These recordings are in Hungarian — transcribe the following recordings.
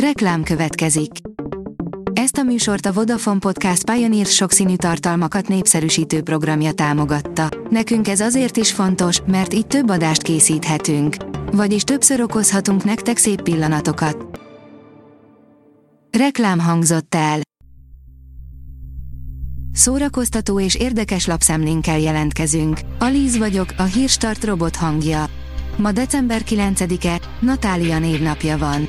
Reklám következik. Ezt a műsort a Vodafone Podcast Pioneer sokszínű tartalmakat népszerűsítő programja támogatta. Nekünk ez azért is fontos, mert így több adást készíthetünk. Vagyis többször okozhatunk nektek szép pillanatokat. Reklám hangzott el. Szórakoztató és érdekes lapszemlénkkel jelentkezünk. Alíz vagyok, a hírstart robot hangja. Ma december 9-e, Natália névnapja van.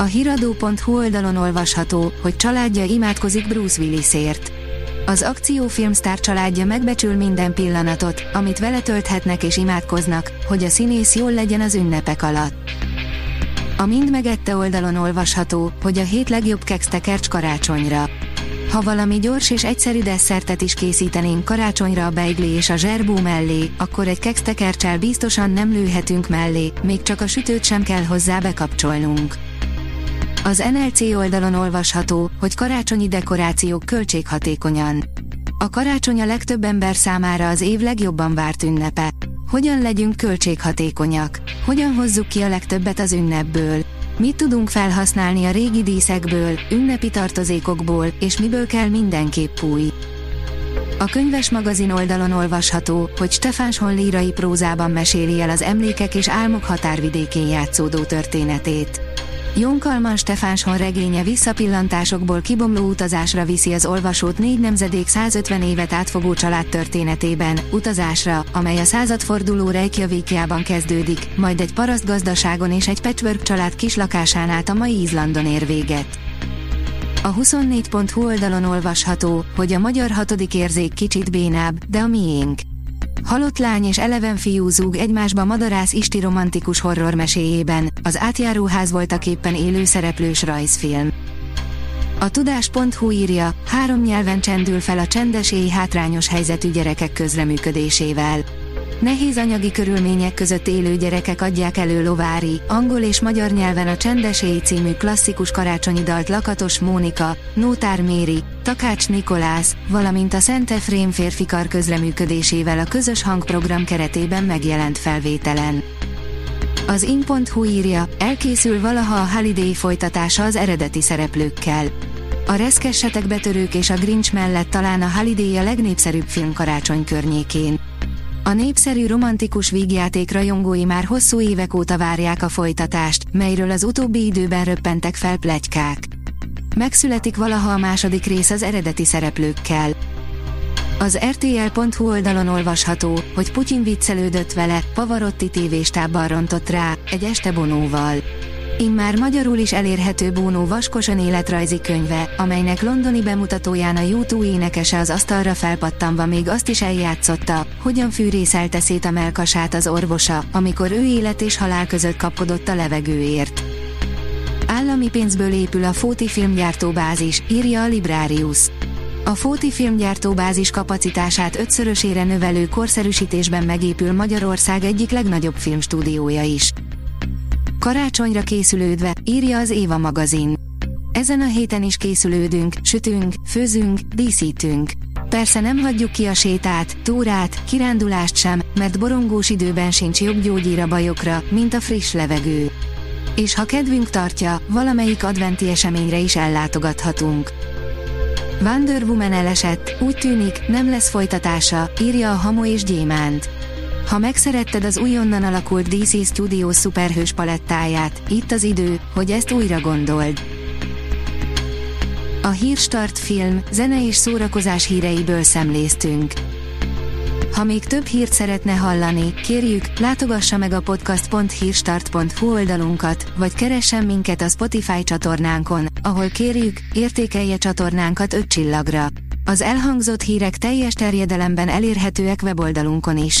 A hiradó.hu oldalon olvasható, hogy családja imádkozik Bruce Willisért. Az akciófilm sztár családja megbecsül minden pillanatot, amit vele tölthetnek és imádkoznak, hogy a színész jól legyen az ünnepek alatt. A Mind megette oldalon olvasható, hogy a hét legjobb keksz karácsonyra. Ha valami gyors és egyszerű desszertet is készítenénk karácsonyra a beigli és a zserbó mellé, akkor egy kekstekercsel biztosan nem lőhetünk mellé, még csak a sütőt sem kell hozzá bekapcsolnunk. Az NLC oldalon olvasható, hogy karácsonyi dekorációk költséghatékonyan. A karácsony a legtöbb ember számára az év legjobban várt ünnepe. Hogyan legyünk költséghatékonyak? Hogyan hozzuk ki a legtöbbet az ünnepből? Mit tudunk felhasználni a régi díszekből, ünnepi tartozékokból, és miből kell mindenképp új? A könyves magazin oldalon olvasható, hogy Stefán Son lírai prózában meséli el az emlékek és álmok határvidékén játszódó történetét. Jonkalman Stefánson regénye visszapillantásokból kibomló utazásra viszi az olvasót négy nemzedék 150 évet átfogó család történetében, utazásra, amely a századforduló Reykjavikjában kezdődik, majd egy paraszt gazdaságon és egy patchwork család kislakásán át a mai Izlandon ér véget. A 24.hu oldalon olvasható, hogy a magyar hatodik érzék kicsit bénább, de a miénk. Halott lány és eleven fiú zúg egymásba madarász Isti romantikus horror meséjében, az átjáróház voltak éppen élő szereplős rajzfilm. A tudás.hu írja, három nyelven csendül fel a csendes éj hátrányos helyzetű gyerekek közreműködésével. Nehéz anyagi körülmények között élő gyerekek adják elő Lovári, angol és magyar nyelven a Csendes Éj című klasszikus karácsonyi dalt Lakatos Mónika, Nótár Méri, Takács Nikolász, valamint a Szent Efrém férfikar közreműködésével a közös hangprogram keretében megjelent felvételen. Az in.hu írja, elkészül valaha a Holiday folytatása az eredeti szereplőkkel. A reszkessetek betörők és a Grinch mellett talán a Holiday a legnépszerűbb film karácsony környékén. A népszerű romantikus vígjáték rajongói már hosszú évek óta várják a folytatást, melyről az utóbbi időben röppentek fel plegykák. Megszületik valaha a második rész az eredeti szereplőkkel. Az RTL.hu oldalon olvasható, hogy Putyin viccelődött vele, Pavarotti tévéstábban rontott rá, egy este bonóval. Immár magyarul is elérhető Bónó vaskosan életrajzi könyve, amelynek londoni bemutatóján a YouTube énekese az asztalra felpattanva még azt is eljátszotta, hogyan fűrészelte szét a melkasát az orvosa, amikor ő élet és halál között kapkodott a levegőért. Állami pénzből épül a Fóti filmgyártóbázis, írja a Librarius. A Fóti filmgyártóbázis kapacitását ötszörösére növelő korszerűsítésben megépül Magyarország egyik legnagyobb filmstúdiója is. Karácsonyra készülődve, írja az Éva magazin. Ezen a héten is készülődünk, sütünk, főzünk, díszítünk. Persze nem hagyjuk ki a sétát, túrát, kirándulást sem, mert borongós időben sincs jobb gyógyír a bajokra, mint a friss levegő. És ha kedvünk tartja, valamelyik adventi eseményre is ellátogathatunk. Wonder Woman elesett, úgy tűnik, nem lesz folytatása, írja a Hamo és Gyémánt. Ha megszeretted az újonnan alakult DC Studios szuperhős palettáját, itt az idő, hogy ezt újra gondold. A Hírstart film, zene és szórakozás híreiből szemléztünk. Ha még több hírt szeretne hallani, kérjük, látogassa meg a podcast.hírstart.hu oldalunkat, vagy keressen minket a Spotify csatornánkon, ahol kérjük, értékelje csatornánkat 5 csillagra. Az elhangzott hírek teljes terjedelemben elérhetőek weboldalunkon is.